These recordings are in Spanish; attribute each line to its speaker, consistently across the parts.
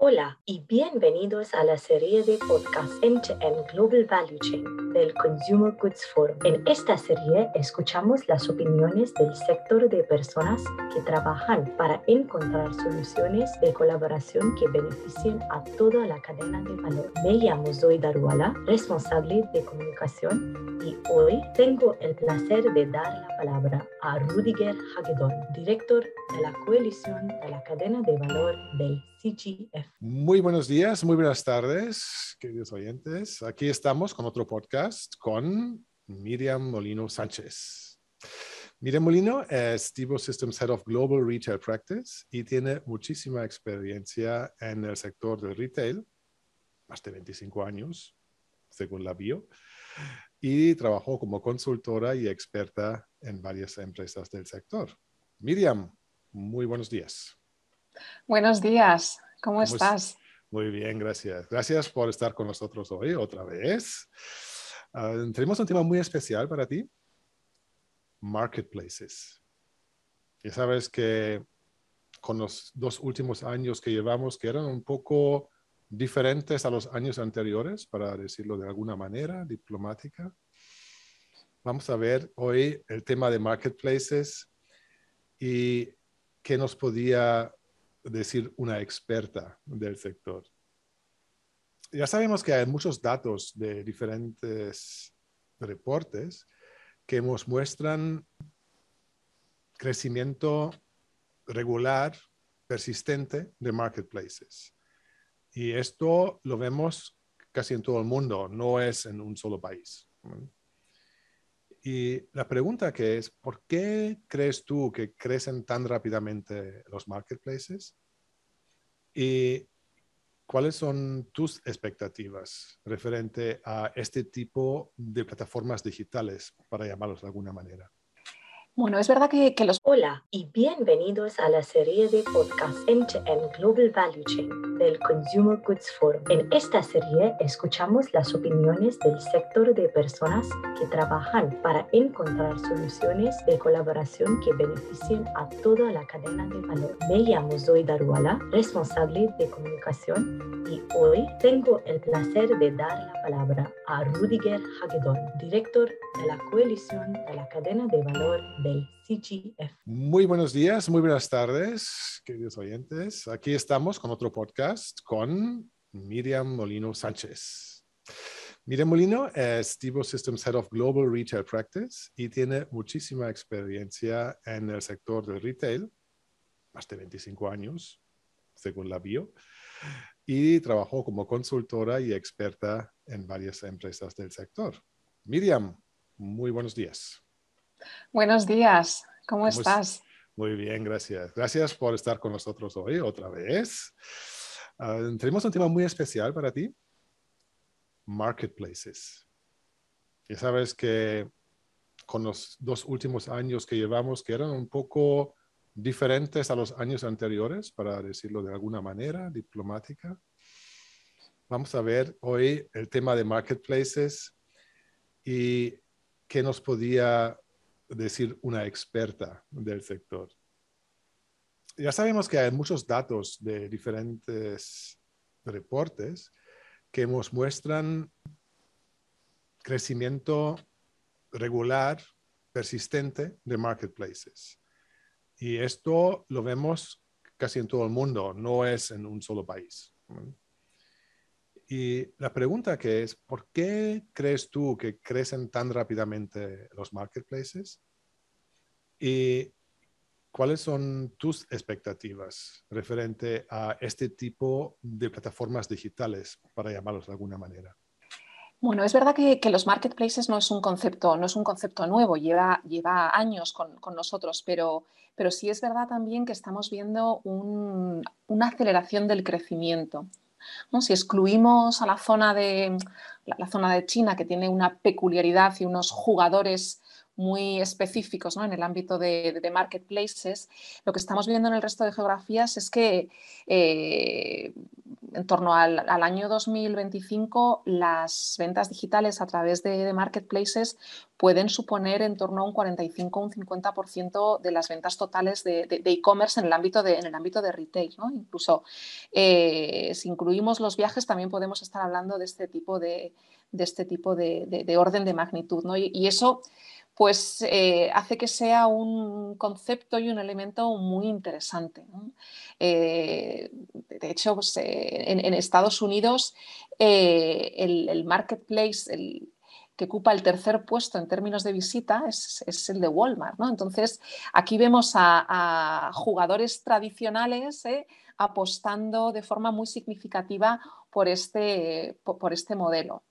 Speaker 1: Hola y bienvenidos a la serie de podcast End-to-End Global Value Chain del Consumer Goods Forum. En esta serie escuchamos las opiniones del sector de personas que trabajan para encontrar soluciones de colaboración que beneficien a toda la cadena de valor. Me llamo Zoe Daruala, responsable de comunicación y hoy tengo el placer de dar la palabra a Rudiger Hagedorn, director de la coalición de la cadena de valor del
Speaker 2: Muy buenos días, muy buenas tardes, queridos oyentes. Aquí estamos con otro podcast con Miriam Molino Sánchez. Miriam Molino es Tivo Systems Head of Global Retail Practice y tiene muchísima experiencia en el sector del retail, más de 25 años, según la bio, y trabajó como consultora y experta en varias empresas del sector. Miriam, muy buenos días.
Speaker 3: Buenos días, ¿cómo, estás?
Speaker 2: Muy bien, gracias. Gracias por estar con nosotros hoy otra vez. Ah, tenemos un tema muy especial para ti, marketplaces. Ya sabes que con los dos últimos años que llevamos, que eran un poco diferentes a los años anteriores, para decirlo de alguna manera diplomática. Vamos a ver hoy el tema de marketplaces y qué nos podía decir una experta del sector. Ya sabemos que hay muchos datos de diferentes reportes que nos muestran crecimiento regular, persistente de marketplaces. Y esto lo vemos casi en todo el mundo, no es en un solo país. Y la pregunta que es, ¿por qué crees tú que crecen tan rápidamente los marketplaces? ¿Y cuáles son tus expectativas referente a este tipo de plataformas digitales, para llamarlos de alguna manera?
Speaker 3: Bueno, es verdad que, los...
Speaker 1: Hola y bienvenidos a la serie de podcast End-to-End Global Value Chain del Consumer Goods Forum. En esta serie escuchamos las opiniones del sector de personas que trabajan para encontrar soluciones de colaboración que beneficien a toda la cadena de valor. Me llamo Zoe Daruala, responsable de comunicación y hoy tengo el placer de dar la palabra a Rudiger Hagedorn, director de la coalición de la cadena de valor del CGF.
Speaker 2: Muy buenos días, muy buenas tardes, queridos oyentes. Aquí estamos con otro podcast con Miriam Molino Sánchez. Miriam Molino es Tivo Systems Head of Global Retail Practice y tiene muchísima experiencia en el sector del retail, más de 25 años, según la bio, y trabajó como consultora y experta en varias empresas del sector. Miriam, muy buenos días.
Speaker 3: Buenos días, ¿cómo, estás?
Speaker 2: Muy bien, gracias. Gracias por estar con nosotros hoy otra vez. Ah, tenemos un tema muy especial para ti, marketplaces. Ya sabes que con los dos últimos años que llevamos, que eran un poco diferentes a los años anteriores, para decirlo de alguna manera diplomática. Vamos a ver hoy el tema de marketplaces y qué nos podía decir una experta del sector. Ya sabemos que hay muchos datos de diferentes reportes que nos muestran crecimiento regular, persistente de marketplaces. Y esto lo vemos casi en todo el mundo, no es en un solo país. Y la pregunta que es, ¿por qué crees tú que crecen tan rápidamente los marketplaces? ¿Y cuáles son tus expectativas referente a este tipo de plataformas digitales, para llamarlos de alguna manera?
Speaker 3: Bueno, es verdad que, los marketplaces no es un concepto, no es un concepto nuevo, lleva, lleva años con, con nosotros, pero, pero sí es verdad también que estamos viendo un, una aceleración del crecimiento. Si excluimos a la zona, de, la, zona de China, que tiene una peculiaridad y unos jugadores muy específicos en el ámbito de, marketplaces, lo que estamos viendo en el resto de geografías es que eh, en torno al, año 2025 las ventas digitales a través de, marketplaces pueden suponer en torno a un 45 o un 50% de las ventas totales de e-commerce en, el ámbito de, en el ámbito de retail. Incluso eh, si incluimos los viajes también podemos estar hablando de este tipo de, este tipo de, orden de magnitud. y eso pues eh, hace que sea un concepto y un elemento muy interesante. Eh, de hecho, pues, eh, en, Estados Unidos el, marketplace que ocupa el tercer puesto en términos de visita es, el de Walmart. Entonces, aquí vemos a, jugadores tradicionales apostando de forma muy significativa por este, por este modelo.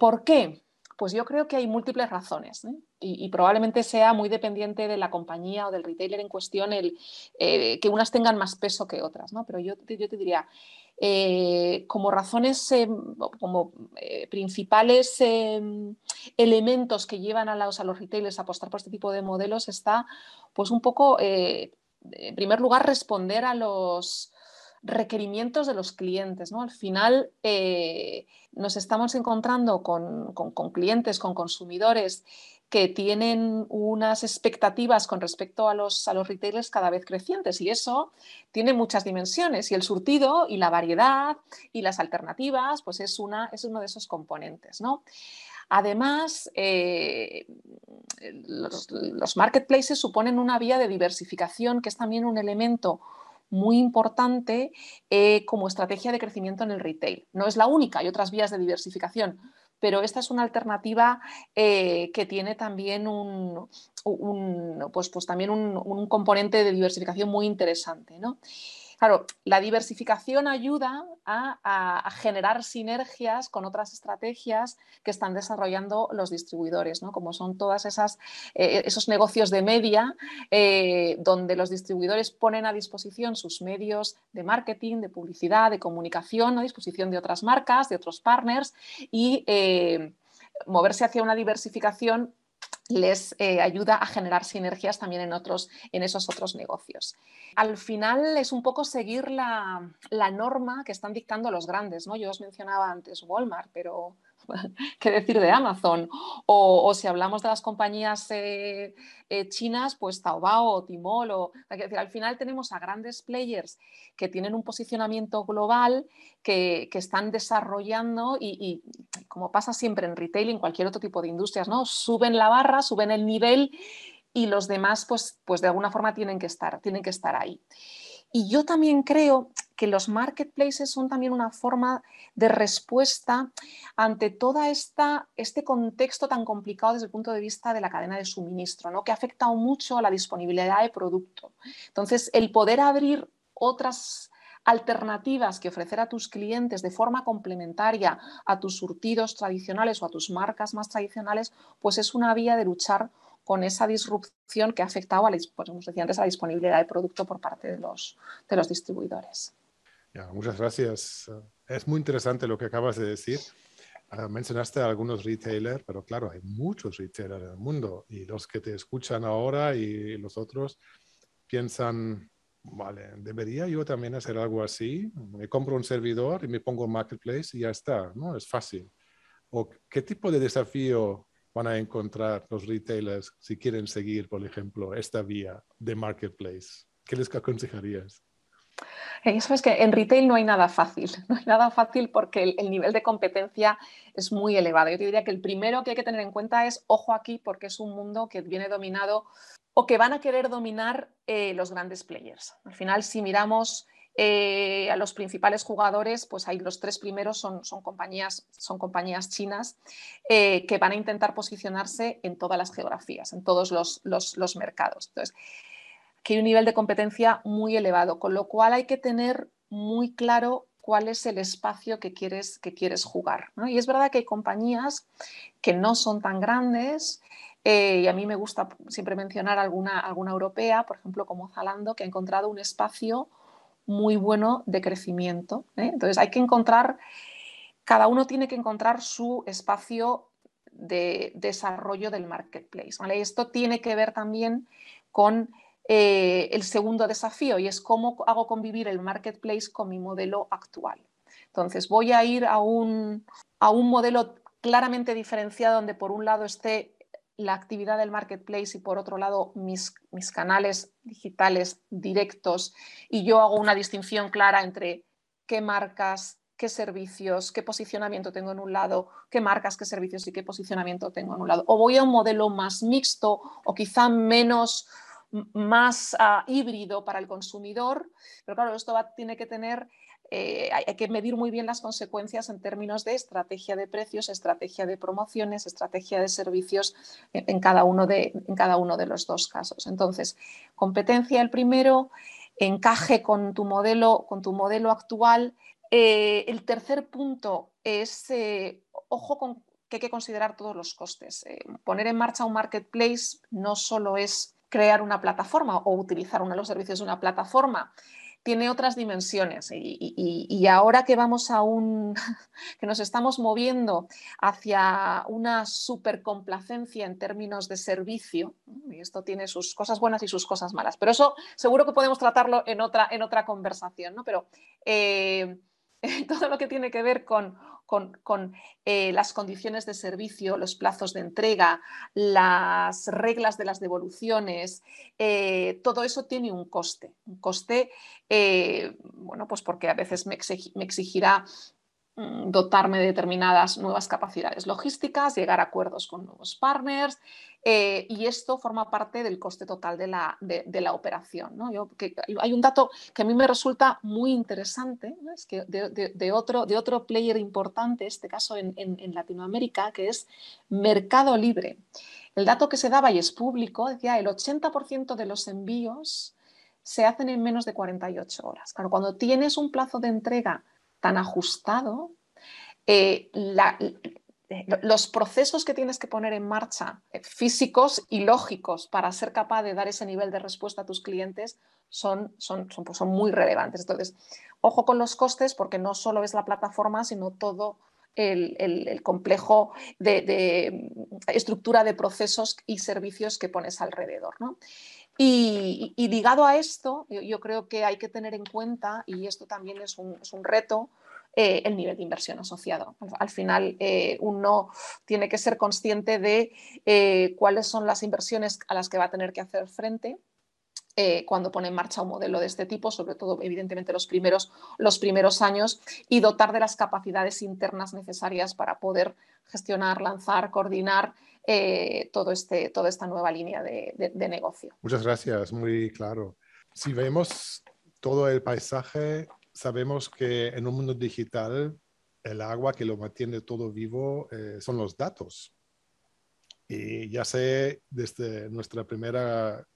Speaker 3: ¿Por qué? Pues yo creo que hay múltiples razones ¿eh? y, probablemente sea muy dependiente de la compañía o del retailer en cuestión el, eh, que unas tengan más peso que otras, ¿no? Pero yo, yo te diría, eh, como razones, como principales elementos que llevan a los, a los retailers a apostar por este tipo de modelos está, pues un poco, en primer lugar, responder a los requerimientos de los clientes. ¿no? Al final eh, nos estamos encontrando con, clientes, con consumidores que tienen unas expectativas con respecto a los, a los retailers cada vez crecientes y eso tiene muchas dimensiones y el surtido y la variedad y las alternativas pues es, una, es uno de esos componentes. ¿no? Además, eh, los, los, marketplaces suponen una vía de diversificación que es también un elemento muy importante eh, como estrategia de crecimiento en el retail. No es la única, hay otras vías de diversificación, pero esta es una alternativa eh, que tiene también un, pues, pues también un, componente de diversificación muy interesante. ¿no? Claro, la diversificación ayuda a, generar sinergias con otras estrategias que están desarrollando los distribuidores, ¿no? como son todas esas eh, esos negocios de media eh, donde los distribuidores ponen a disposición sus medios de marketing, de publicidad, de comunicación a disposición de otras marcas, de otros partners y eh, moverse hacia una diversificación les eh, ayuda a generar sinergias también en, otros, en esos otros negocios. Al final es un poco seguir la, la norma que están dictando los grandes. ¿no? Yo os mencionaba antes Walmart, pero qué decir de Amazon. O, si hablamos de las compañías eh, eh, chinas, pues Taobao o Tmall. O, decir, al final tenemos a grandes players que tienen un posicionamiento global, que, están desarrollando y, como pasa siempre en retail y en cualquier otro tipo de industrias, ¿no? suben la barra, suben el nivel y los demás pues, pues de alguna forma tienen que estar, tienen que estar ahí. Y yo también creo que los marketplaces son también una forma de respuesta ante todo este contexto tan complicado desde el punto de vista de la cadena de suministro, ¿no? que ha afectado mucho a la disponibilidad de producto. Entonces, el poder abrir otras alternativas que ofrecer a tus clientes de forma complementaria a tus surtidos tradicionales o a tus marcas más tradicionales, pues es una vía de luchar con esa disrupción que ha afectado a la, pues, decía antes, a la disponibilidad de producto por parte de los, de los distribuidores.
Speaker 2: Muchas gracias. Es muy interesante lo que acabas de decir. Ah, mencionaste a algunos retailers, pero claro, hay muchos retailers en el mundo y los que te escuchan ahora y los otros piensan, vale, ¿debería yo también hacer algo así? Me compro un servidor y me pongo en Marketplace y ya está, ¿no? Es fácil. ¿O qué tipo de desafío van a encontrar los retailers si quieren seguir, por ejemplo, esta vía de marketplace? ¿Qué les aconsejarías?
Speaker 3: Eso es que en retail no hay nada fácil, no hay nada fácil porque el, nivel de competencia es muy elevado. Yo te diría que el primero que hay que tener en cuenta es, ojo aquí, porque es un mundo que viene dominado o que van a querer dominar eh, los grandes players. Al final, si miramos eh, a los principales jugadores, pues hay los tres primeros son, son compañías, son compañías chinas eh, que van a intentar posicionarse en todas las geografías, en todos los, los, mercados. Entonces, aquí hay un nivel de competencia muy elevado, con lo cual hay que tener muy claro cuál es el espacio que quieres, que quieres jugar. Y es verdad que hay compañías que no son tan grandes, eh, y a mí me gusta siempre mencionar alguna, alguna europea, por ejemplo, como Zalando, que ha encontrado un espacio muy bueno de crecimiento. ¿eh? Entonces hay que encontrar, cada uno tiene que encontrar su espacio de desarrollo del marketplace. ¿vale? Esto tiene que ver también con eh, el segundo desafío y es cómo hago convivir el marketplace con mi modelo actual. Entonces, voy a ir a un, a un modelo claramente diferenciado donde por un lado esté la actividad del marketplace y por otro lado mis, mis, canales digitales directos y yo hago una distinción clara entre qué marcas, qué servicios, qué posicionamiento tengo en un lado, qué marcas, qué servicios y qué posicionamiento tengo en un lado. O voy a un modelo más mixto o quizá menos más uh, híbrido para el consumidor, pero claro, esto tiene que tener eh, hay, que medir muy bien las consecuencias en términos de estrategia de precios, estrategia de promociones, estrategia de servicios en, cada, uno de, en cada uno de los dos casos. Entonces, competencia el primero, encaje con tu modelo, con tu modelo actual. Eh, el tercer punto es, eh, ojo con que hay que considerar todos los costes. poner en marcha un marketplace no solo es crear una plataforma o utilizar uno de los servicios de una plataforma, tiene otras dimensiones y, ahora que vamos a un, que nos estamos moviendo hacia una supercomplacencia en términos de servicio, y esto tiene sus cosas buenas y sus cosas malas, pero eso seguro que podemos tratarlo en otra, en otra conversación, ¿no? Pero eh, todo lo que tiene que ver con con, eh, las condiciones de servicio, los plazos de entrega, las reglas de las devoluciones, eh, todo eso tiene un coste. Un coste, eh, bueno, pues porque a veces me exigirá dotarme de determinadas nuevas capacidades logísticas, llegar a acuerdos con nuevos partners eh, y esto forma parte del coste total de la, de, la operación. ¿no? Hay un dato que a mí me resulta muy interesante, es que de, otro, de otro player importante, este caso en, en, Latinoamérica, que es Mercado Libre. El dato que se daba y es público decía el 80% de los envíos se hacen en menos de 48 horas. Claro, cuando tienes un plazo de entrega tan ajustado, eh, los procesos que tienes que poner en marcha, eh, físicos y lógicos, para ser capaz de dar ese nivel de respuesta a tus clientes, son, son, son, pues, muy relevantes. Entonces, ojo con los costes, porque no solo es la plataforma, sino todo el, complejo de, estructura de procesos y servicios que pones alrededor. Y, ligado a esto, yo, creo que hay que tener en cuenta, y esto también es un, reto, eh, el nivel de inversión asociado. Al, final, eh, uno tiene que ser consciente de eh, cuáles son las inversiones a las que va a tener que hacer frente cuando pone en marcha un modelo de este tipo, sobre todo, evidentemente, los primeros, los primeros años, y dotar de las capacidades internas necesarias para poder gestionar, lanzar, coordinar eh, todo este, toda esta nueva línea de, negocio.
Speaker 2: Muchas gracias, muy claro. Si vemos todo el paisaje, sabemos que en un mundo digital el agua que lo mantiene todo vivo eh, son los datos. Y ya sé desde nuestra primera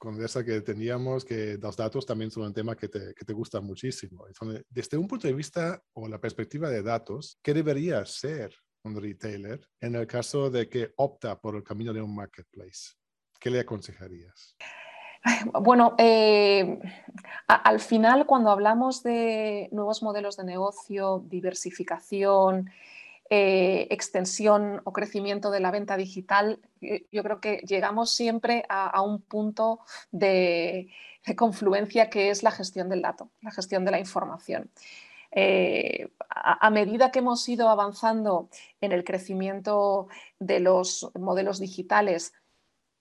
Speaker 2: conversa que teníamos que los datos también son un tema que te, que te gusta muchísimo. desde un punto de vista o la perspectiva de datos, ¿qué debería ser un retailer en el caso de que opta por el camino de un marketplace? ¿Qué le aconsejarías?
Speaker 3: Bueno, eh, al final cuando hablamos de nuevos modelos de negocio, diversificación, eh, extensión o crecimiento de la venta digital, yo creo que llegamos siempre a, un punto de, confluencia que es la gestión del dato, la gestión de la información. Eh, a, medida que hemos ido avanzando en el crecimiento de los modelos digitales,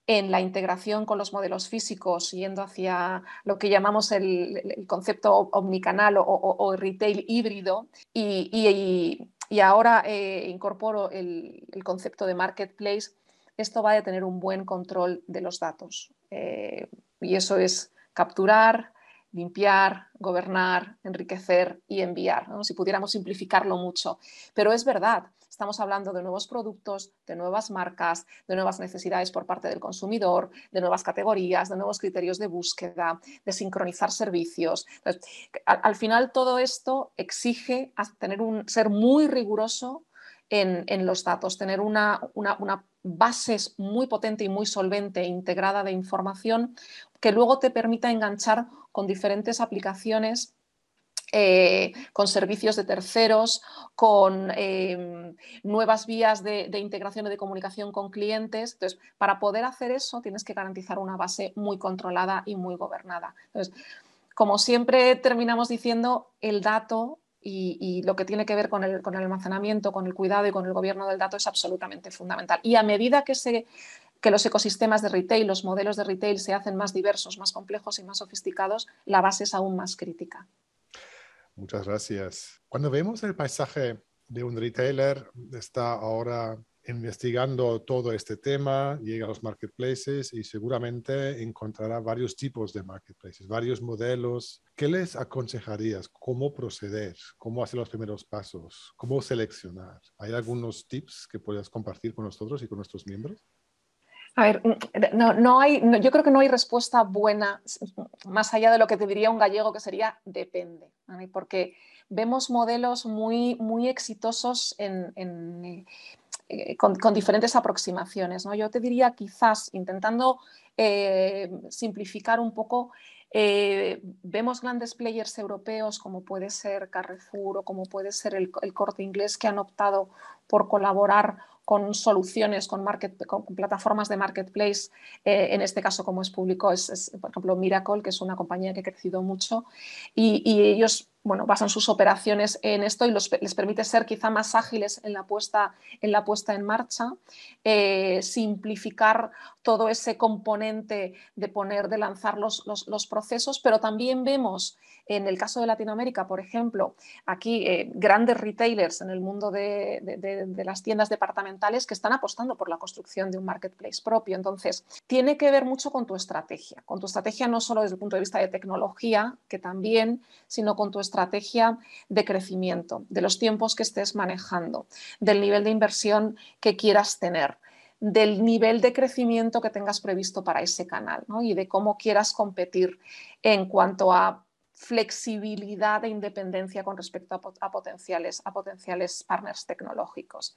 Speaker 3: en la integración con los modelos físicos, yendo hacia lo que llamamos el, concepto omnicanal o, retail híbrido, y, ahora eh, incorporo el, concepto de marketplace, esto va a tener un buen control de los datos. Eh, y eso es capturar, limpiar, gobernar, enriquecer y enviar, si pudiéramos simplificarlo mucho. Pero es verdad, estamos hablando de nuevos productos, de nuevas marcas, de nuevas necesidades por parte del consumidor, de nuevas categorías, de nuevos criterios de búsqueda, de sincronizar servicios. al, final todo esto exige tener un, ser muy riguroso en, los datos, tener una, una, base muy potente y muy solvente e integrada de información que luego te permita enganchar con diferentes aplicaciones eh, con servicios de terceros, con em, nuevas vías de, integración y de comunicación con clientes. Entonces, para poder hacer eso tienes que garantizar una base muy controlada y muy gobernada. Entonces, como siempre terminamos diciendo, el dato y, lo que tiene que ver con el, almacenamiento, con el cuidado y con el gobierno del dato es absolutamente fundamental. Y a medida que los ecosistemas de retail, los modelos de retail se hacen más diversos, más complejos y más sofisticados, la base es aún más crítica.
Speaker 2: Muchas gracias. Cuando vemos el paisaje de un retailer, está ahora investigando todo este tema, llega a los marketplaces y seguramente encontrará varios tipos de marketplaces, varios modelos. ¿Qué les aconsejarías? ¿Cómo proceder? ¿Cómo hacer los primeros pasos? ¿Cómo seleccionar? ¿Hay algunos tips que puedas compartir con nosotros y con nuestros miembros?
Speaker 3: A ver, no, no hay, yo creo que no hay respuesta buena más allá de lo que te diría un gallego que sería depende, porque vemos modelos muy, muy exitosos eh, con, diferentes aproximaciones. ¿no? Yo te diría quizás, intentando eh, simplificar un poco, eh, vemos grandes players europeos como puede ser Carrefour o como puede ser el corte inglés que han optado por colaborar con soluciones, con, plataformas de marketplace, eh, en este caso como es público, es, por ejemplo Miracle, que es una compañía que ha crecido mucho y, y ellos bueno, basan sus operaciones en esto y les permite ser quizá más ágiles en la puesta en, la puesta en marcha, eh, simplificar todo ese componente de poner, de lanzar los, los, procesos, pero también vemos en el caso de Latinoamérica, por ejemplo, aquí eh, grandes retailers en el mundo de, de, las tiendas departamentales que están apostando por la construcción de un marketplace propio. Entonces, tiene que ver mucho con tu estrategia, con tu estrategia no solo desde el punto de vista de tecnología, que también, sino con tu estrategia de crecimiento, de los tiempos que estés manejando, del nivel de inversión que quieras tener del nivel de crecimiento que tengas previsto para ese canal y de cómo quieras competir en cuanto a flexibilidad e independencia con respecto a potenciales partners tecnológicos.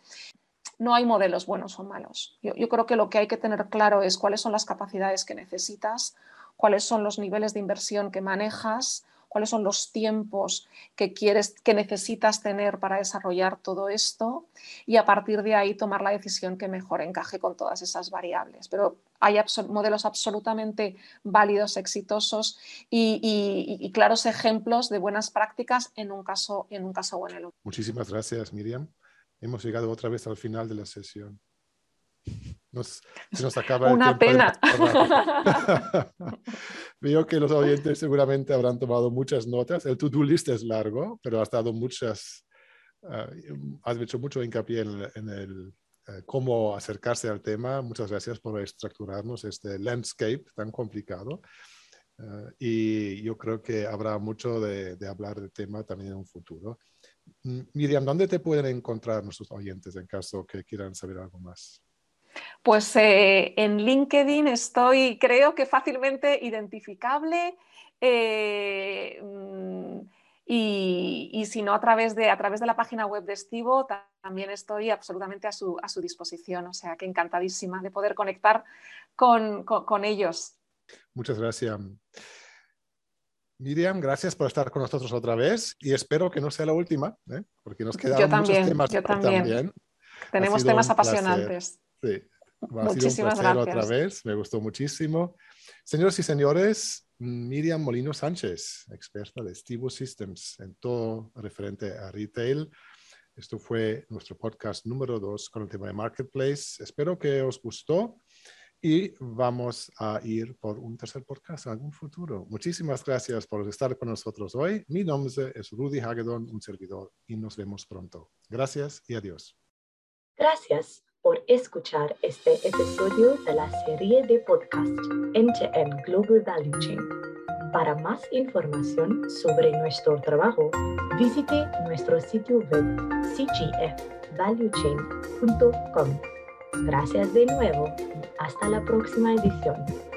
Speaker 3: No hay modelos buenos o malos. yo creo que lo que hay que tener claro es cuáles son las capacidades que necesitas, cuáles son los niveles de inversión que manejas, cuáles son los tiempos que quieres, que necesitas tener para desarrollar todo esto y a partir de ahí tomar la decisión que mejor encaje con todas esas variables. Pero hay modelos absolutamente válidos, exitosos y, claros ejemplos de buenas prácticas en un caso, en un caso o en el otro.
Speaker 2: Muchísimas gracias, Miriam. Hemos llegado otra vez al final de la sesión. Nos, se nos acaba
Speaker 3: Una pena.
Speaker 2: Veo que los oyentes seguramente habrán tomado muchas notas. El to-do list es largo, pero has dado muchas, ah, has hecho mucho hincapié en, el eh, cómo acercarse al tema. Muchas gracias por estructurarnos este landscape tan complicado. Ah, y yo creo que habrá mucho de, de hablar del tema también en un futuro. Miriam, ¿dónde te pueden encontrar nuestros oyentes en caso que quieran saber algo más?
Speaker 3: Pues eh, en LinkedIn estoy, creo que fácilmente identificable. Eh, mm, y, si no, a través, de, a través de la página web de Estivo también estoy absolutamente a su, disposición. O sea que encantadísima de poder conectar con, ellos.
Speaker 2: Muchas gracias. Miriam, gracias por estar con nosotros otra vez y espero que no sea la última, ¿eh? porque nos quedan muchos temas
Speaker 3: yo también. Tenemos temas apasionantes.
Speaker 2: Sí, Muchísimas gracias. otra vez, me gustó muchísimo. Señoras y señores, Miriam Molino Sánchez, experta de Stivo Systems en todo referente a retail. Esto fue nuestro podcast número dos con el tema de Marketplace. Espero que os gustó y vamos a ir por un tercer podcast en algún futuro. Muchísimas gracias por estar con nosotros hoy. Mi nombre es Rudy Hagedon, un servidor, y nos vemos pronto. Gracias y adiós.
Speaker 1: Gracias por escuchar este episodio de la serie de podcast NTM Global Value Chain. Para más información sobre nuestro trabajo, visite nuestro sitio web cgfvaluechain.com. Gracias de nuevo y hasta la próxima edición.